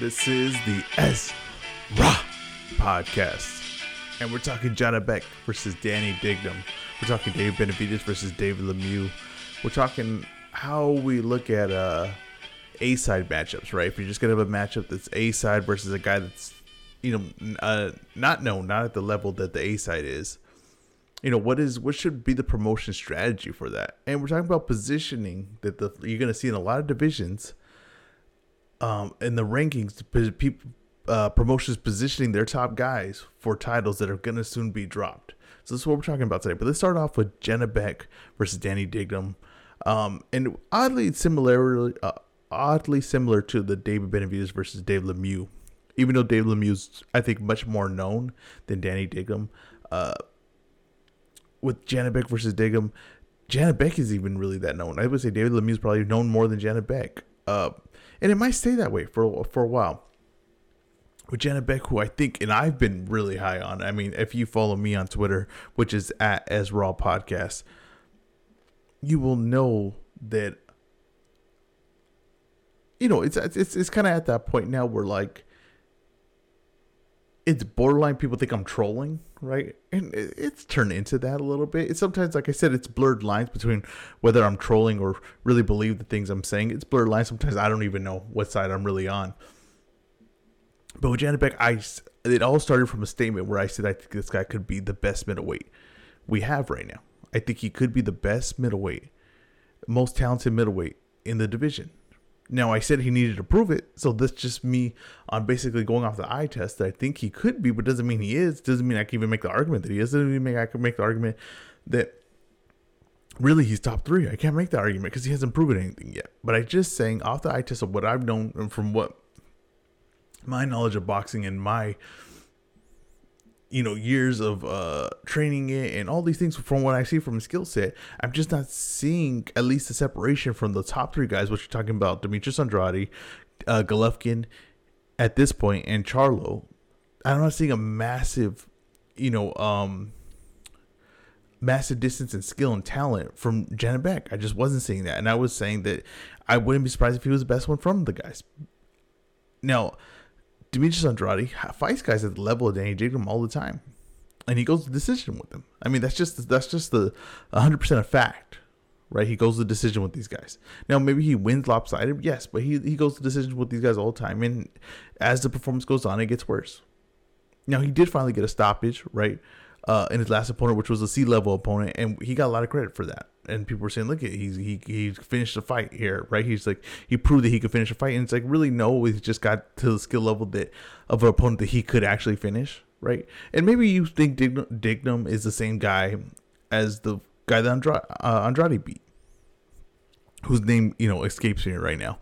This is the S Ra podcast. And we're talking Janibek versus Danny Dignum. We're talking Dave Benavidez versus David Lemieux. We're talking how we look at uh, A side matchups, right? If you're just going to have a matchup that's A side versus a guy that's, you know, uh, not known, not at the level that the A side is you know what is what should be the promotion strategy for that and we're talking about positioning that the you're going to see in a lot of divisions um in the rankings people uh, promotions positioning their top guys for titles that are going to soon be dropped so this is what we're talking about today but let's start off with Janibek versus danny dignum um and oddly similar uh, oddly similar to the david Benavidez versus dave lemieux even though dave lemieux's i think much more known than danny dignum uh with Janibek versus Dignum, Janibek is even really that known. I would say David Lemieux is probably known more than Janibek. Uh, and it might stay that way for for a while. With Janibek, who I think, and I've been really high on. I mean, if you follow me on Twitter, which is at as Raw Podcast, you will know that. You know, it's it's it's kind of at that point now where like it's borderline people think I'm trolling, right? And it's turned into that a little bit. It's sometimes, like I said, it's blurred lines between whether I'm trolling or really believe the things I'm saying. It's blurred lines. Sometimes I don't even know what side I'm really on. But with Janibek, I it all started from a statement where I said I think this guy could be the best middleweight we have right now. I think he could be the best middleweight, most talented middleweight in the division. Now I said he needed to prove it, so that's just me on basically going off the eye test that I think he could be, but doesn't mean he is. Doesn't mean I can even make the argument that he is. Doesn't even mean I can make the argument that really he's top three. I can't make that argument because he hasn't proven anything yet. But I just saying off the eye test of what I've known and from what my knowledge of boxing and my you know years of uh training it and all these things from what I see from his skill set, I'm just not seeing at least the separation from the top three guys, which you're talking about Demetrius Andrade, uh, Golovkin at this point, and Charlo. I'm not seeing a massive, you know, um massive distance and skill and talent from Janibek. I just wasn't seeing that. And I was saying that I wouldn't be surprised if he was the best one from the guys. Now, Demetrius Andrade fights guys at the level of Danny Dignum all the time, and he goes to decision with them. I mean, that's just that's just the 100 percent of fact, right? He goes to decision with these guys. Now, maybe he wins lopsided, yes, but he he goes to decision with these guys all the time, and as the performance goes on, it gets worse. Now, he did finally get a stoppage, right? Uh, in his last opponent, which was a C level opponent, and he got a lot of credit for that and people were saying, look, he's he he finished the fight here, right? He's like he proved that he could finish a fight, and it's like really no, he just got to the skill level that of an opponent that he could actually finish, right? And maybe you think Dignum, Dignum is the same guy as the guy that Andrade, uh, Andrade beat, whose name you know escapes me right now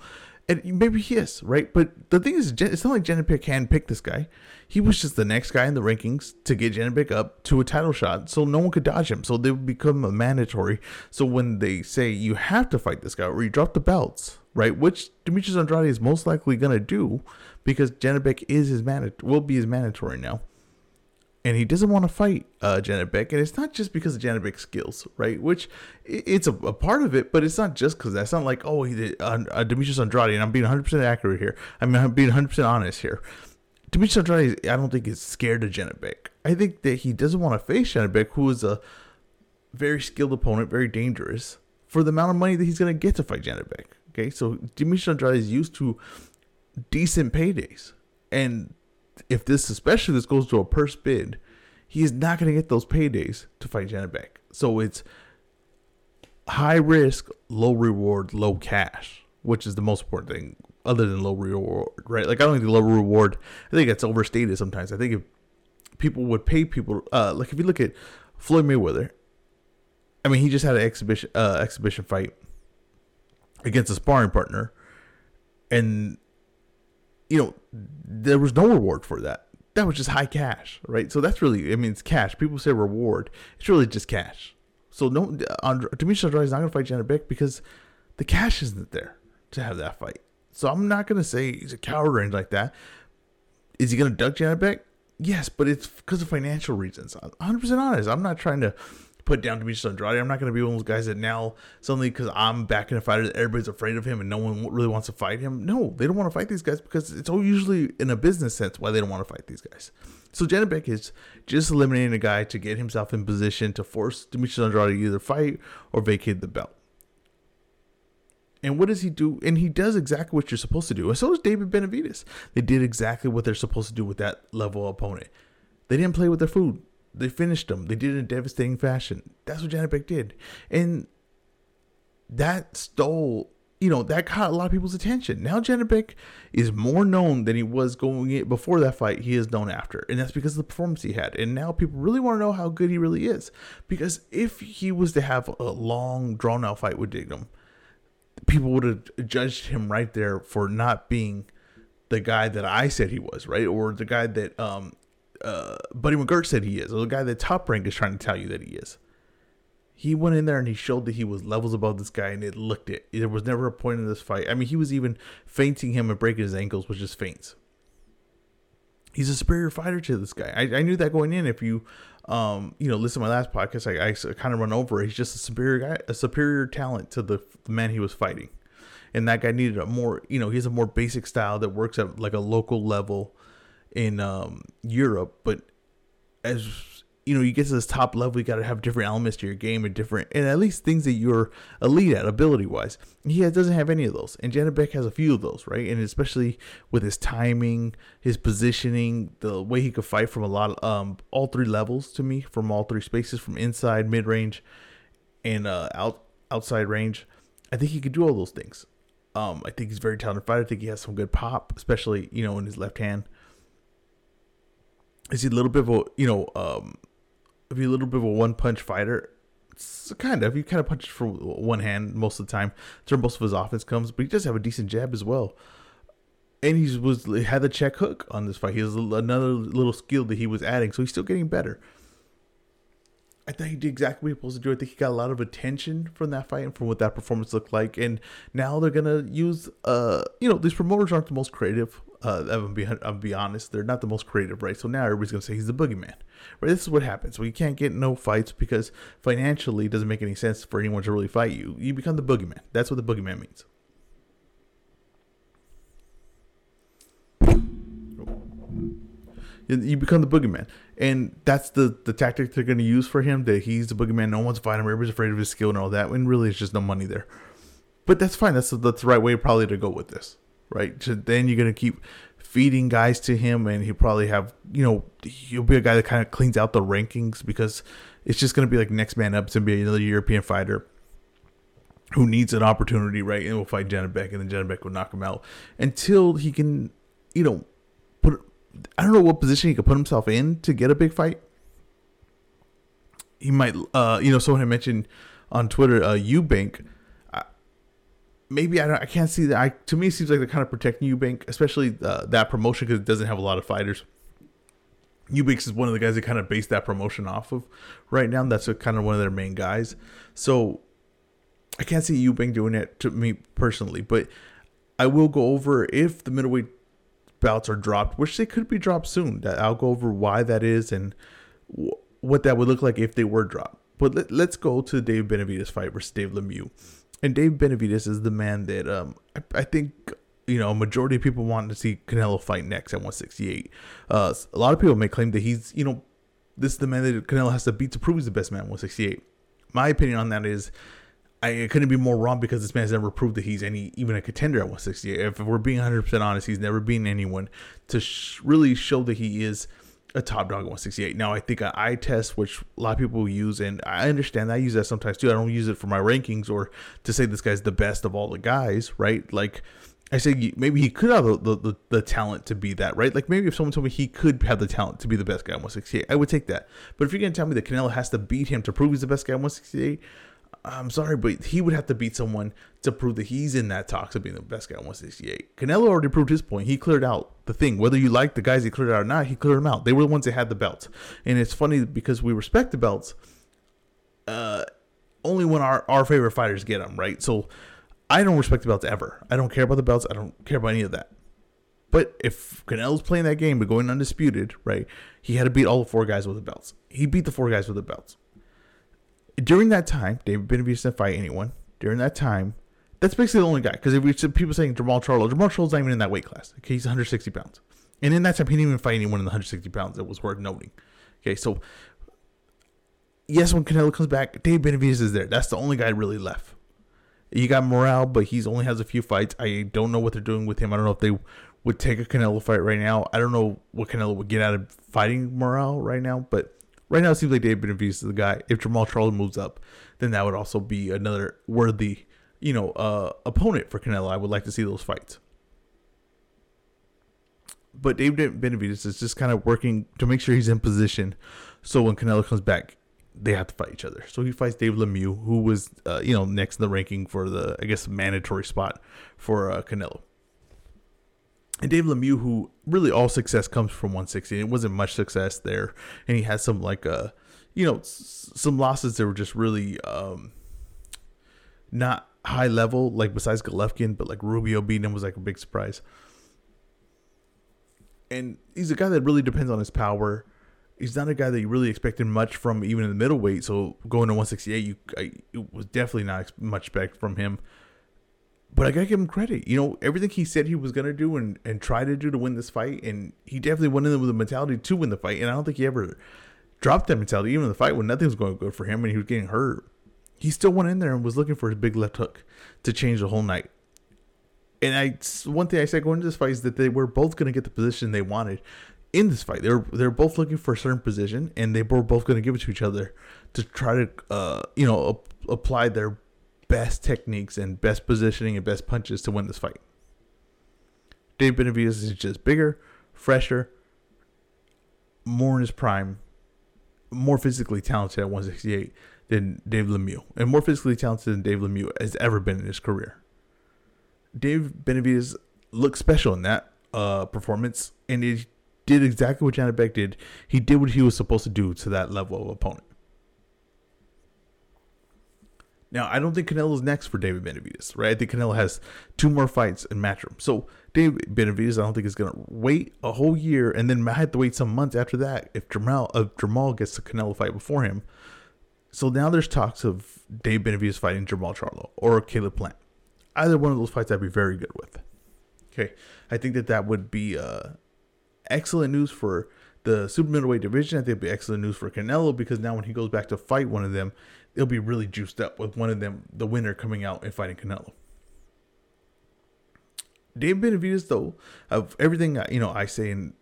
and maybe he is right. But the thing is, it's not like Janibek can pick this guy. He was just the next guy in the rankings to get Janibek up to a title shot, so no one could dodge him. So they would become a mandatory. So when they say you have to fight this guy or you drop the belts, right, which Demetrius Andrade is most likely gonna do, because Janibek is his man will be his mandatory now and he doesn't want to fight uh, Janibek, and it's not just because of Janibek's skills, right? Which it's a, a part of it, but it's not just because that's not like oh he did uh, uh, Demetrius Andrade, and I'm being 100 percent accurate here. I mean I'm being 100 percent honest here. Demetrius Andrade, I don't think is scared of Janibek. I think that he doesn't want to face Janibek, who is a very skilled opponent, very dangerous for the amount of money that he's going to get to fight Janibek. Okay, so Demetrius Andrade is used to decent paydays, and if this, especially this goes to a purse bid, he is not going to get those paydays to fight Janibek. So it's high risk, low reward, low cash, which is the most important thing, other than low reward, right? Like I don't think the low reward. I think it's overstated sometimes. I think if people would pay people, uh, like if you look at Floyd Mayweather, I mean, he just had an exhibition uh, exhibition fight against a sparring partner, and you know, there was no reward for that. That was just high cash, right? So that's really, I mean, it's cash. People say reward. It's really just cash. So no, Andre, Demetrius Andrade is not going to fight Janibek because the cash isn't there to have that fight. So I'm not going to say he's a coward or anything like that. Is he going to duck Janibek? Yes, but it's because of financial reasons. I'm 100% honest. I'm not trying to put down Demetrius Andrade. I'm not going to be one of those guys that now suddenly because I'm back in a fighter, that everybody's afraid of him and no one really wants to fight him. No, they don't want to fight these guys because it's all usually in a business sense why they don't want to fight these guys. So Janibek is just eliminating a guy to get himself in position to force Demetrius Andrade to either fight or vacate the belt. And what does he do? And he does exactly what you're supposed to do. And so does David Benavides. They did exactly what they're supposed to do with that level opponent. They didn't play with their food. They finished them. They did it in a devastating fashion. That's what Janibek did. And that stole, you know, that caught a lot of people's attention. Now Janibek is more known than he was going in before that fight. He is known after. And that's because of the performance he had. And now people really want to know how good he really is. Because if he was to have a long, drawn out fight with Dignum, people would have judged him right there for not being the guy that I said he was, right? Or the guy that um, uh, Buddy McGirt said he is, or the guy that Top Rank is trying to tell you that he is. He went in there and he showed that he was levels above this guy, and it looked it. There was never a point in this fight. I mean, he was even feinting him and breaking his ankles, which is feints. He's a superior fighter to this guy. I, I knew that going in. If you, um, you know, listen to my last podcast, I, I kind of run over. He's just a superior guy, a superior talent to the, the man he was fighting, and that guy needed a more, you know, he has a more basic style that works at like a local level in um, Europe, but as you know, you get to this top level, you got to have different elements to your game and different, and at least things that you're elite at, ability wise. He doesn't have any of those, and Janibek has a few of those, right? And especially with his timing, his positioning, the way he could fight from a lot of um, all three levels to me, from all three spaces, from inside, mid range, and uh, out outside range. I think he could do all those things. Um, I think he's very talented fighter. I think he has some good pop, especially you know in his left hand is he a little bit of a you know um is he a little bit of a one punch fighter it's kind of he kind of punches from one hand most of the time that's where most of his offense comes but he does have a decent jab as well and he was had the check hook on this fight he has another little skill that he was adding so he's still getting better I think he did exactly what he was supposed to do. I think he got a lot of attention from that fight and from what that performance looked like. And now they're gonna use, uh, you know, these promoters aren't the most creative. Uh, I'm be, I'm be honest, they're not the most creative, right? So now everybody's gonna say he's the boogeyman, right? This is what happens. We can't get no fights because financially it doesn't make any sense for anyone to really fight you. You become the boogeyman. That's what the boogeyman means. you become the boogeyman, and that's the the tactic they're going to use for him. That he's the boogeyman. No one's fighting him. Everybody's afraid of his skill and all that. When really, it's just no money there. But that's fine. That's that's the right way probably to go with this, right? So then you're to keep feeding guys to him, and he'll probably have you know he'll be a guy that kind of cleans out the rankings because it's just to be like next man up. To be another European fighter who needs an opportunity, right? And will fight Janibek, and then Janibek will knock him out until he can, you know, put. I don't know what position he could put himself in to get a big fight. He might, uh, you know, someone had mentioned on Twitter, uh, Eubank. Maybe I don't, I can't see that. I to me, it seems like they're kind of protecting Eubank, especially uh, that promotion because it doesn't have a lot of fighters. Eubanks is one of the guys that kind of based that promotion off of right now. That's a, kind of one of their main guys. So I can't see Eubank doing it to me personally, but I will go over if the middleweight bouts are dropped, which they could be dropped soon. I'll go over why that is and what that would look like if they were dropped. But let, us go to the Dave Benavidez fight versus Dave Lemieux. And Dave Benavidez is the man that um, I, I think you know, a majority of people want to see Canelo fight next at 168. Uh, a lot of people may claim that he's, you know, this is the man that Canelo has to beat to prove he's the best man at 168. My opinion on that is I couldn't be more wrong because this man has never proved that he's any even a contender at 168. If we're being 100% honest, he's never been anyone to sh- really show that he is a top dog at 168. Now, I think an eye test, which a lot of people use, and I understand that. I use that sometimes too. I don't use it for my rankings or to say this guy's the best of all the guys, right? Like, I say maybe he could have the, the, the, the, talent to be that, right? Like maybe if someone told me he could have the talent to be the best guy at 168, I would take that. But if you're to tell me that Canelo has to beat him to prove he's the best guy at 168, I'm sorry, but he would have to beat someone to prove that he's in that talks of being the best guy at 168. Canelo already proved his point. He cleared out the thing. Whether you like the guys he cleared out or not, he cleared them out. They were the ones that had the belts. And it's funny because we respect the belts uh, only when our, our favorite fighters get them, right? So I don't respect the belts ever. I don't care about the belts. I don't care about any of that. But if Canelo's playing that game but going undisputed, right, he had to beat all the four guys with the belts. He beat the four guys with the belts. During that time, David Benavidez didn't fight anyone. During that time, that's basically the only guy. Because if we people saying Jermall Charlo, Jermall Charlo's not even in that weight class. Okay, he's 160 pounds, and in that time, he didn't even fight anyone in the 160 pounds. That was worth noting. Okay, so yes, when Canelo comes back, Dave Benavidez is there. That's the only guy really left. You got Morrell, but he's only has a few fights. I don't know what they're doing with him. I don't know if they would take a Canelo fight right now. I don't know what Canelo would get out of fighting Morrell right now, but right now it seems like Dave Benavidez is the guy. If Jermall Charlo moves up, then that would also be another worthy, you know, uh, opponent for Canelo. I would like to see those fights. But Dave Benavidez is just kind of working to make sure he's in position, so when Canelo comes back, they have to fight each other. So he fights Dave Lemieux, who was uh, you know next in the ranking for the I guess mandatory spot for uh, Canelo. And Dave Lemieux, who really all success comes from 160, it wasn't much success there, and he had some like uh you know s- some losses that were just really um not high level, like besides Golovkin, but like Rubio beating him was like a big surprise. And he's a guy that really depends on his power he's not a guy that you really expected much from even in the middleweight. So going to 168, you I, it was definitely not much expect from him. But I gotta give him credit. You know everything he said he was gonna do and and try to do to win this fight, and he definitely went in there with a mentality to win the fight. And I don't think he ever dropped that mentality, even in the fight when nothing was going good for him and he was getting hurt. He still went in there and was looking for his big left hook to change the whole night. And I one thing I said going into this fight is that they were both to get the position they wanted in this fight. They're they're both looking for a certain position, and they were both going to give it to each other to try to uh, you know ap- apply their best techniques and best positioning and best punches to win this fight. Dave Benavidez is just bigger, fresher, more in his prime, more physically talented at 168 than Dave Lemieux, and more physically talented than Dave Lemieux has ever been in his career. Dave Benavidez looked special in that uh, performance, and he did exactly what Janibek did. He did what he was supposed to do to that level of opponent. Now, I don't think Canelo's next for David Benavidez, right? I think Canelo has two more fights in Matchroom. So, David Benavidez, I don't think is going to wait a whole year and then might have to wait some months after that if Jermall, if Jermall gets the Canelo fight before him. So now there's talks of Dave Benavidez fighting Jermall Charlo or Caleb Plant. Either one of those fights I'd be very good with. Okay. I think that that would be uh, excellent news for the super middleweight division. I think it'd be excellent news for Canelo because now when he goes back to fight one of them, it'll be really juiced up with one of them, the winner, coming out and fighting Canelo. Dave Benavidez, though, of everything you know, I say and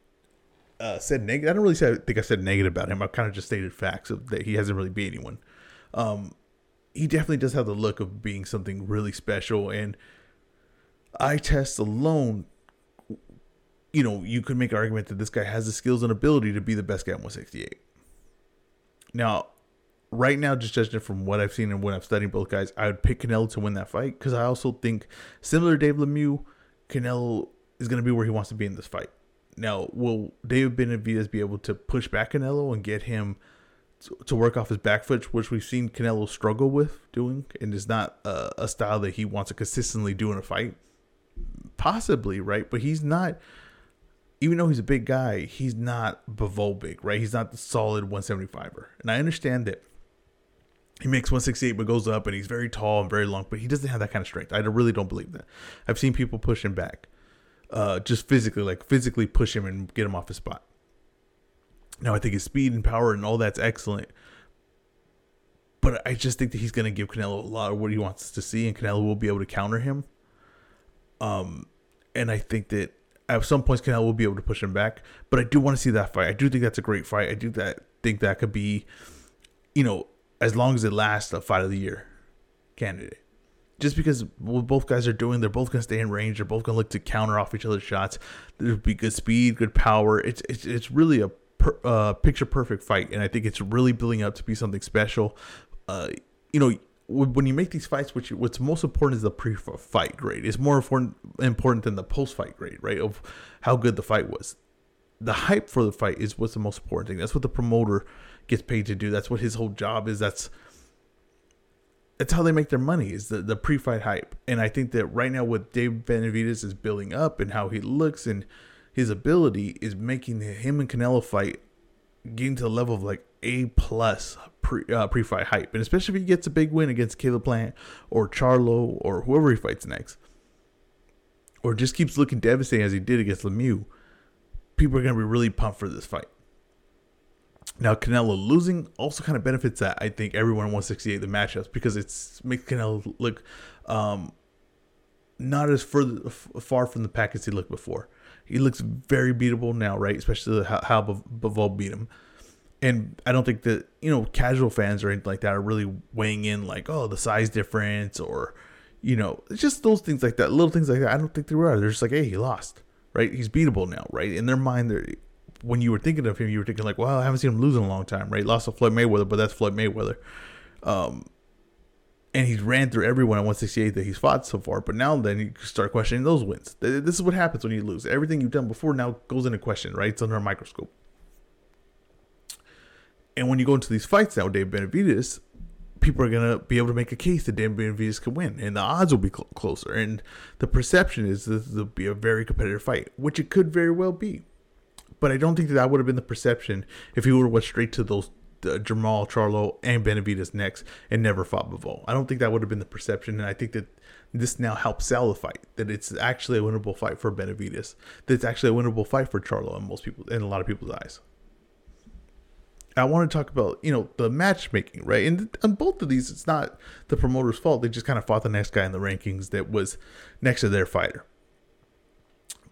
uh, said negative. I don't really say I think I said negative about him. I kind of just stated facts of that he hasn't really beat anyone. Um, he definitely does have the look of being something really special, and eye test alone you know, you could make an argument that this guy has the skills and ability to be the best guy at 168. Now, right now, just judging from what I've seen and what I've studied both guys, I would pick Canelo to win that fight because I also think, similar to Dave Lemieux, Canelo is going to be where he wants to be in this fight. Now, will David Benavidez be able to push back Canelo and get him to, to work off his back foot, which we've seen Canelo struggle with doing, and is not a, a style that he wants to consistently do in a fight? Possibly, right? But he's not even though he's a big guy, he's not Bivol big, right? He's not the solid 175er. And I understand that he makes 168 but goes up and he's very tall and very long, but he doesn't have that kind of strength. I really don't believe that. I've seen people push him back. Uh, just physically, like physically push him and get him off his spot. Now I think his speed and power and all that's excellent. But I just think that he's gonna give Canelo a lot of what he wants to see, and Canelo will be able to counter him. Um, and I think that at some points Canelo will be able to push him back. But I do want to see that fight. I do think that's a great fight. I do that think that could be, you know, as long as it lasts, a fight of the year candidate. Just because what both guys are doing, they're both gonna stay in range. They're both gonna look to counter off each other's shots. There'll be good speed, good power. It's it's it's really a per, uh, picture perfect fight, and I think it's really building up to be something special. Uh, you know, when you make these fights, which what's most important is the pre-fight grade. It's more important important than the post-fight grade, right? Of how good the fight was. The hype for the fight is what's the most important thing. That's what the promoter gets paid to do. That's what his whole job is. That's that's how they make their money is the, the pre-fight hype. And I think that right now what Dave Benavidez is building up and how he looks and his ability is making him and Canelo fight getting to the level of like A plus pre uh, pre fight hype, and especially if he gets a big win against Caleb Plant or Charlo or whoever he fights next, or just keeps looking devastating as he did against Lemieux, people are gonna be really pumped for this fight. Now Canelo losing also kind of benefits that I think everyone 168 the matchups because it's makes Canelo look um, not as further, far from the pack as he looked before. He looks very beatable now, right? Especially how, how Bivol beat him. And I don't think that, you know, casual fans or anything like that are really weighing in like, oh, the size difference or, you know, just those things like that, little things like that. I don't think they were. They're just like, hey, he lost, right? He's beatable now, right? In their mind, they're, when you were thinking of him, you were thinking like, well, I haven't seen him lose in a long time, right? Lost to Floyd Mayweather, but that's Floyd Mayweather. Um, and he's ran through everyone at 168 that he's fought so far. But now then you start questioning those wins. This is what happens when you lose. Everything you've done before now goes into question, right? It's under a microscope. And when you go into these fights now, Dave Benavidez, people are gonna be able to make a case that Dave Benavidez can win, and the odds will be cl- closer. And the perception is this will be a very competitive fight, which it could very well be. But I don't think that, that would have been the perception if he would have went straight to those uh, Jermall Charlo and Benavidez next and never fought Bivol. I don't think that would have been the perception, and I think that this now helps sell the fight. That it's actually a winnable fight for Benavidez. That it's actually a winnable fight for Charlo in most people in a lot of people's eyes. I want to talk about you know the matchmaking, right? And on both of these, it's not the promoter's fault. They just kind of fought the next guy in the rankings that was next to their fighter.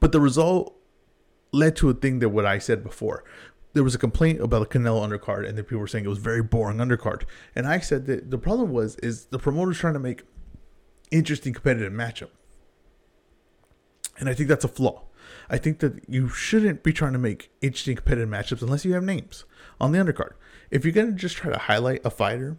But the result led to a thing that what I said before, there was a complaint about the Canelo undercard, and the people were saying it was very boring undercard. And I said that the problem was is the promoter's trying to make interesting competitive matchup, and I think that's a flaw. I think that you shouldn't be trying to make interesting competitive matchups unless you have names on the undercard. If you're gonna just try to highlight a fighter,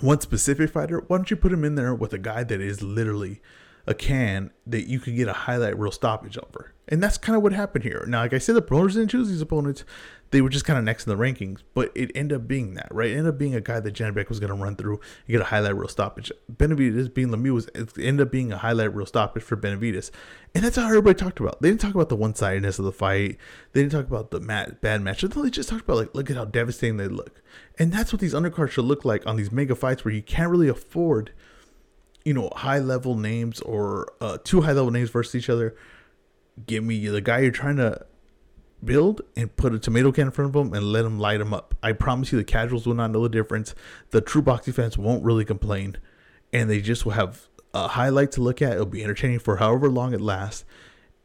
one specific fighter, why don't you put him in there with a guy that is literally a can that you could get a highlight reel stoppage over. And that's kind of what happened here. Now, like I said, the promoters didn't choose these opponents. They were just kind of next in the rankings, but it ended up being that, right? It ended up being a guy that Janibek was going to run through and get a highlight reel stoppage. Benavidez being Lemieux was it ended up being a highlight reel stoppage for Benavidez. And that's how everybody talked about. They didn't talk about the one sidedness of the fight. They didn't talk about the mat, bad match. They just talked about like look at how devastating they look. And that's what these undercards should look like on these mega fights where you can't really afford – you know, high level names or uh, two high level names versus each other. Give me the guy you're trying to build and put a tomato can in front of them and let them light them up. I promise you, the casuals will not know the difference. The true boxing fans won't really complain, and they just will have a highlight to look at. It'll be entertaining for however long it lasts.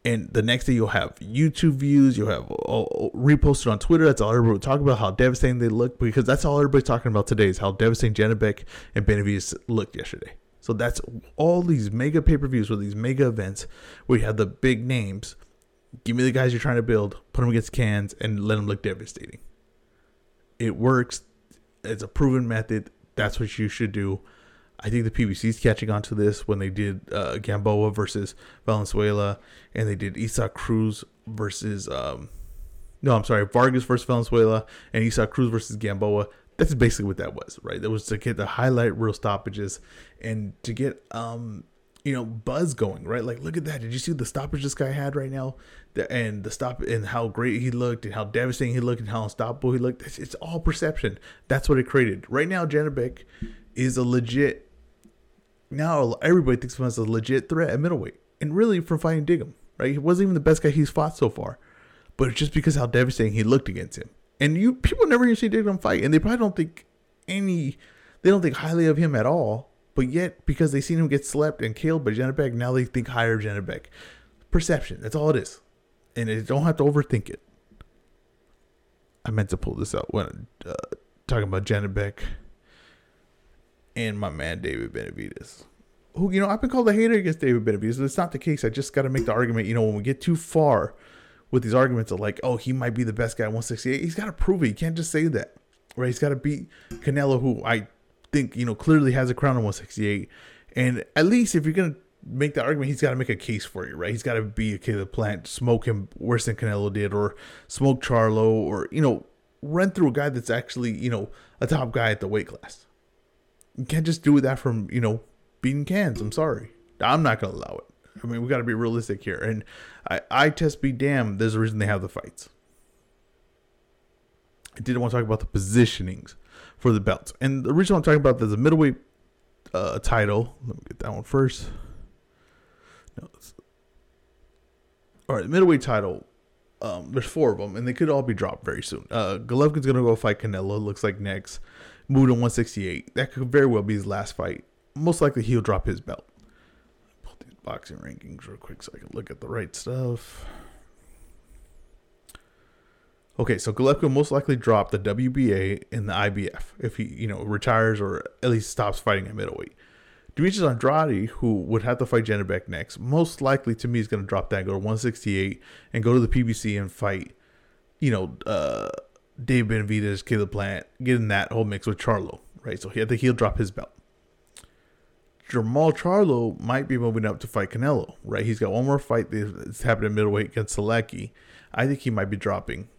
And the next day you'll have YouTube views, you'll have reposted on Twitter. That's all everybody will talk about how devastating they look because that's all everybody's talking about today is how devastating Janibek and Benavidez looked yesterday. So that's all these mega pay per views with these mega events where you have the big names. Give me the guys you're trying to build, put them against cans, and let them look devastating. It works. It's a proven method. That's what you should do. I think the PBC is catching on to this when they did uh, Gamboa versus Valenzuela, and they did Isaac Cruz versus um, no, I'm sorry, Vargas versus Valenzuela, and Isaac Cruz versus Gamboa that's basically what that was, right? That was to get the highlight real stoppages and to get um you know buzz going, right? Like look at that. Did you see the stoppage this guy had right now? And the stop and how great he looked and how devastating he looked and how unstoppable he looked. It's, it's all perception. That's what it created. Right now, Janibek is a legit. Now everybody thinks of him as a legit threat at middleweight, and really from fighting Dignum, right? He wasn't even the best guy he's fought so far, but it's just because how devastating he looked against him. And you people never even see Dignum fight, and they probably don't think any, they don't think highly of him at all. But yet, because they seen him get slept and killed by Janibek, now they think higher of. Perception. That's all it is, and they don't have to overthink it. I meant to pull this out when uh, talking about Janibek and my man David Benavidez. Who you know I've been called a hater against David Benavidez. It's not the case. I just got to make the argument. You know when we get too far with these arguments of like, oh, he might be the best guy at 168. He's got to prove it. He can't just say that, right? He's got to beat Canelo, who I think you know clearly has a crown at 168. And at least if you're gonna make the argument, he's got to make a case for you, right? He's got to be a kid of the plant, smoke him worse than Canelo did, or smoke Charlo, or you know, run through a guy that's actually you know a top guy at the weight class. You can't just do that from you know beating cans. I'm sorry, I'm not gonna allow it. I mean, we got to be realistic here. And I, I test be damned. There's a reason they have the fights. I didn't want to talk about the positionings for the belts. And the reason I'm talking about the middleweight uh, title, let me get that one first. No, all right, the middleweight title. Um, there's four of them, and they could all be dropped very soon. Uh, Golovkin's gonna go fight Canelo. Looks like next. Moved to 168. That could very well be his last fight. Most likely, he'll drop his belt. Boxing rankings real quick so I can look at the right stuff. Okay, so Golovkin most likely drop the WBA and the IBF if he, you know, retires or at least stops fighting at middleweight. Demetrius Andrade, who would have to fight Janibek next, most likely to me is going to drop that go to 168 and go to the PBC and fight, you know, uh, Dave Benavidez, Caleb Plant, getting that whole mix with Charlo, right? So he, I think he'll drop his belt. Jermall Charlo might be moving up to fight Canelo, right? He's got one more fight that's happening in middleweight against Sulecki. I think he might be dropping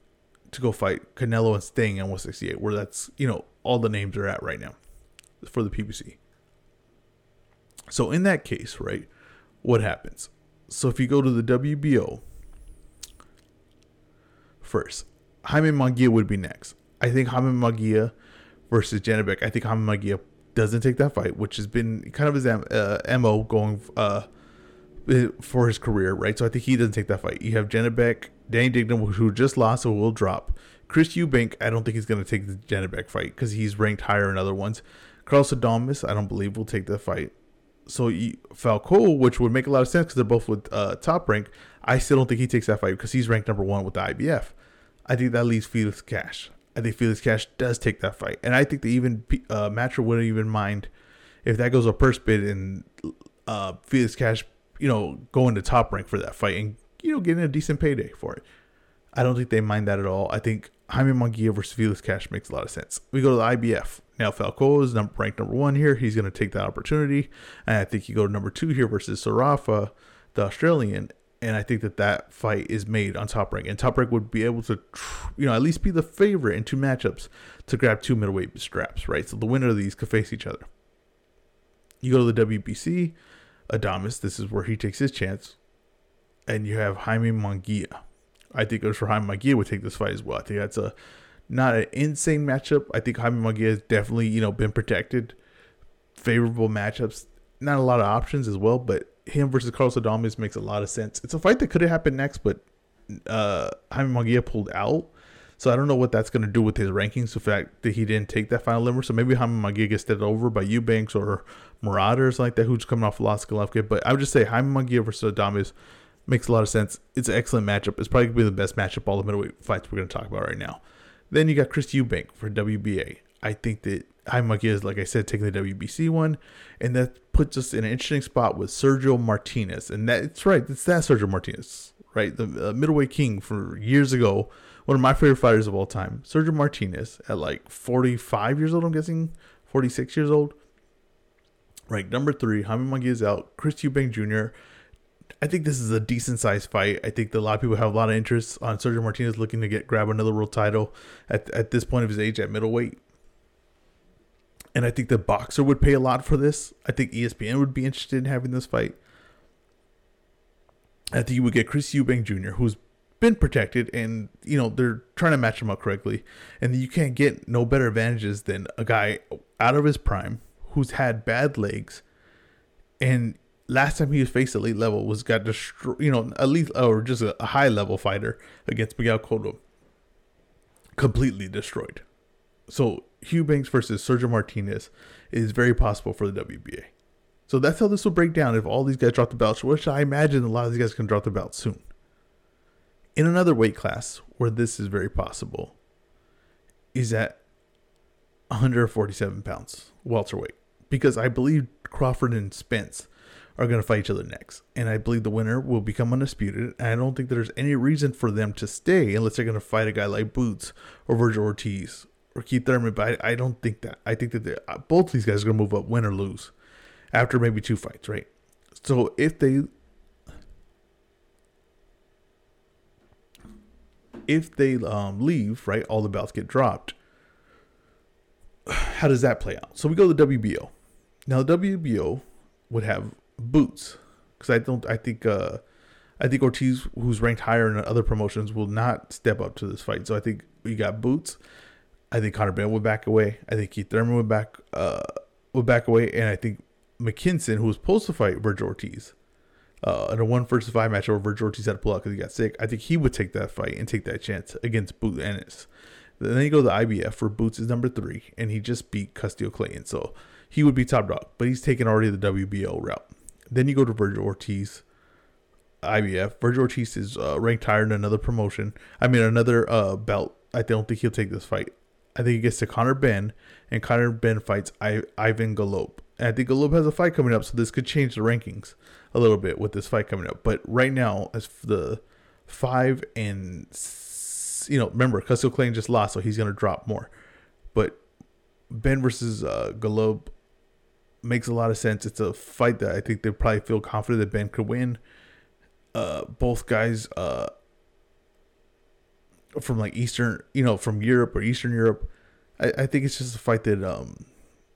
to go fight Canelo and Sting at 168, where that's you know all the names are at right now for the PBC. So in that case, right, what happens? So if you go to the WBO first, Jaime Munguia would be next. I think Jaime Munguia versus Janibek. I think Jaime Munguia doesn't take that fight, which has been kind of his uh, mo going uh, for his career, right? So I think he doesn't take that fight. You have Janibek Danny Dignum, who just lost, so will drop. Chris Eubank, I don't think he's going to take the Janibek fight because he's ranked higher in other ones. Carlos Adames, I don't believe will take the fight. So Falcao, which would make a lot of sense because they're both with uh, top rank, I still don't think he takes that fight because he's ranked number one with the IBF. I think that leaves Felix Cash. I think Felix Cash does take that fight, and I think that even uh, wouldn't even mind if that goes a purse bid and uh, Felix Cash, you know, going to top rank for that fight and you know, getting a decent payday for it. I don't think they mind that at all. I think Jaime Munguia versus Felix Cash makes a lot of sense. We go to the IBF. Now Falcao is number, ranked number one here. He's going to take that opportunity. And I think you go to number two here versus Zerafa, the Australian. And I think that that fight is made on Top Rank. And Top Rank would be able to, you know, at least be the favorite in two matchups to grab two middleweight straps, right? So the winner of these could face each other. You go to the WBC, Adames. This is where he takes his chance and you have Jaime Munguia. I think for Jaime Munguia would take this fight as well. I think that's a not an insane matchup. I think Jaime Munguia has definitely you know been protected, favorable matchups. Not a lot of options as well, but him versus Carlos Adames makes a lot of sense. It's a fight that could have happened next, but uh, Jaime Munguia pulled out. So I don't know what that's going to do with his rankings. The fact that he didn't take that final limber. So maybe Jaime Munguia gets stepped over by Eubanks or Marauders like that, who's coming off loss Golovkin. But I would just say Jaime Munguia versus Adames Makes a lot of sense. It's an excellent matchup. It's probably going to be the best matchup all the middleweight fights we're going to talk about right now. Then you got Chris Eubank for WBA. I think that Jaime is, like I said, taking the WBC one, and that puts us in an interesting spot with Sergio Martinez. And that's right, it's that Sergio Martinez, right? The uh, middleweight king for years ago, one of my favorite fighters of all time. Sergio Martinez at like 45 years old, I'm guessing, 46 years old. Right, number three, Jaime Munguia is out. Chris Eubank Jr. I think this is a decent sized fight. I think that a lot of people have a lot of interest on Sergio Martinez looking to get grab another world title at at this point of his age at middleweight. And I think the boxer would pay a lot for this. I think ESPN would be interested in having this fight. I think you would get Chris Eubank Jr., who's been protected, and you know they're trying to match him up correctly. And you can't get no better advantages than a guy out of his prime who's had bad legs, and last time he was faced elite level was got destroyed, you know, elite or just a, a, high level fighter against Miguel Cotto. Completely destroyed. So Eubanks versus Sergio Martinez is very possible for the WBA. So that's how this will break down if all these guys drop the belts, which I imagine a lot of these guys can drop the belt soon. In another weight class where this is very possible is at 147 pounds welterweight because I believe Crawford and Spence are going to fight each other next. And I believe the winner will become undisputed. And I don't think there's any reason for them to stay unless they're going to fight a guy like Boots or Vergil Ortiz or Keith Thurman. But I, I don't think that. I think that uh, both these guys are going to move up, win or lose, after maybe two fights, right? So if they. If they um, leave, right, all the belts get dropped. How does that play out? So we go to the WBO. Now, the WBO would have boots because I don't. I think uh, I think Ortiz, who's ranked higher in other promotions, will not step up to this fight. So I think we got Boots. I think Conor Benn would back away. I think Keith Thurman would back uh would back away, and I think McKinson, who was supposed to fight Vergil Ortiz, uh, in a one versus five match over Vergil Ortiz had to pull out because he got sick. I think he would take that fight and take that chance against Boot Ennis. Then you go to the IBF for Boots is number three, and he just beat Custio Clayton, so he would be top dog. But he's taken already the WBO route. Then you go to Vergil Ortiz, IBF. Vergil Ortiz is uh, ranked higher in another promotion. I mean another uh, belt. I don't think he'll take this fight. I think he gets to Conor Benn, and Conor Benn fights I- Ivan Galope. And I think Galop has a fight coming up, so this could change the rankings a little bit with this fight coming up. But right now, as the five and you know, remember Custio Clayton just lost, so he's gonna drop more. But Benn versus uh, Galop makes a lot of sense. It's a fight that I think they probably feel confident that Benn could win. Uh, both guys uh, from like Eastern, you know, from Europe or Eastern Europe. I, I think it's just a fight that um,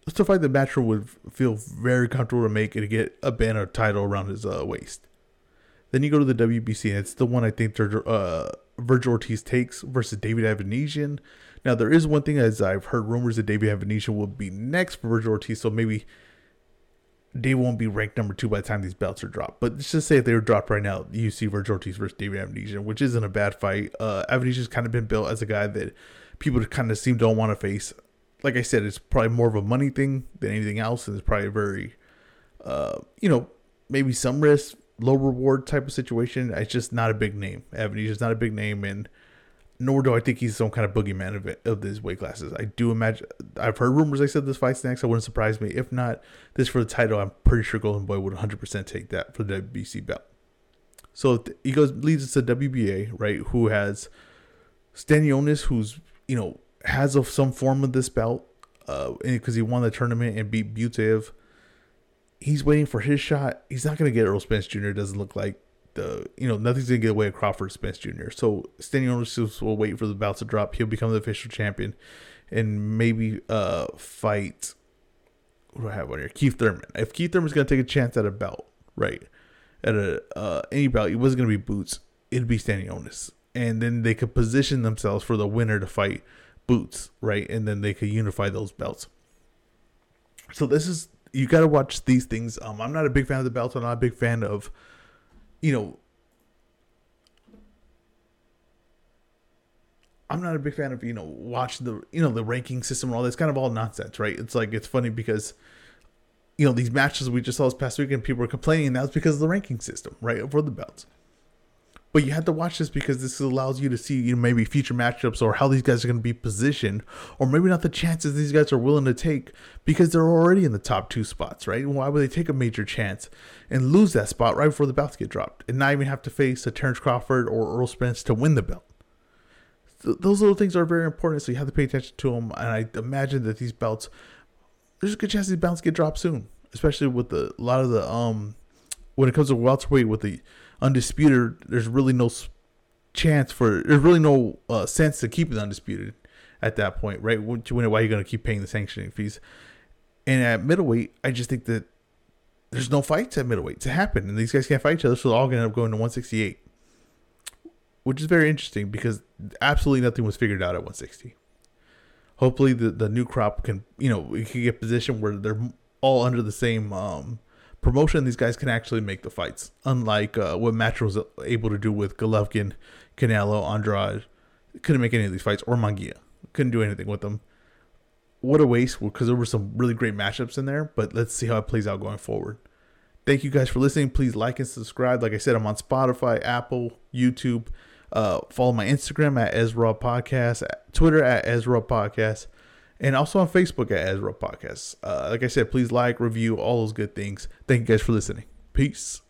it's a fight that Matchroom would feel very comfortable to make and to get a banner title around his uh, waist. Then you go to the WBC, and it's the one I think uh, Vergil Ortiz takes versus David Avanesyan. Now there is one thing as I've heard rumors that David Avanesyan will be next for Vergil Ortiz, so maybe they won't be ranked number two by the time these belts are dropped. But let's just say if they were dropped right now, you see Vergil Ortiz versus David Avanesyan, which isn't a bad fight. Uh, Avanesyan's kind of been built as a guy that people kind of seem don't want to face. Like I said, it's probably more of a money thing than anything else, and it's probably a very, uh, you know, maybe some risk, low reward type of situation. It's just not a big name. Avanesyan's not a big name, and nor do I think he's some kind of boogeyman of it, of these weight classes. I do imagine I've heard rumors. I said this fight's next. I wouldn't surprise me if not this for the title. I'm pretty sure Golden Boy would 100% take that for the WBC belt. So he goes leads us to WBA, right? Who has Stanionis, who's you know has a, some form of this belt, uh, because he won the tournament and beat Butaev. He's waiting for his shot. He's not gonna get Errol Spence Jr. Doesn't look like the you know nothing's gonna get away with Crawford Spence Jr. So standing Stanionis will wait for the belt to drop. He'll become the official champion, and maybe uh fight. What do I have on here? Keith Thurman. If Keith Thurman's gonna take a chance at a belt, right? At a uh, any belt, it wasn't gonna be Boots. It'd be Stanionis, and then they could position themselves for the winner to fight Boots, right? And then they could unify those belts. So this is you got to watch these things. Um, I'm not a big fan of the belts. I'm not a big fan of you know, I'm not a big fan of you know watch the you know the ranking system and all that's kind of all nonsense, right? It's like it's funny because you know these matches we just saw this past weekend, people were complaining, and was because of the ranking system, right, for the belts. But you have to watch this because this allows you to see you know maybe future matchups or how these guys are going to be positioned, or maybe not the chances these guys are willing to take because they're already in the top two spots, right? And why would they take a major chance and lose that spot right before the belts get dropped, and not even have to face a Terrence Crawford or Errol Spence to win the belt? So those little things are very important, so you have to pay attention to them. And I imagine that these belts, there's a good chance these belts get dropped soon, especially with the a lot of the um when it comes to welterweight with the undisputed, there's really no chance for there's really no uh, sense to keep it undisputed at that point, right? Why are you going to keep paying the sanctioning fees? And at middleweight, I just think that there's no fights at middleweight to happen, and these guys can't fight each other, so they're all going to end up going to 168, which is very interesting because absolutely nothing was figured out at 160. Hopefully, the the new crop can you know can get a position where they're all under the same um, promotion, these guys can actually make the fights. Unlike uh, what Match was able to do with Golovkin, Canelo, Andrade, couldn't make any of these fights, or Munguia. Couldn't do anything with them. What a waste because there were some really great matchups in there, but let's see how it plays out going forward. Thank you guys for listening. Please like and subscribe. Like I said, I'm on Spotify, Apple, YouTube. Uh, follow my Instagram at Ezra Podcast, Twitter at Ezra Podcast and also on Facebook at Ezra Podcasts. Uh, like I said, please like, review, all those good things. Thank you guys for listening. Peace.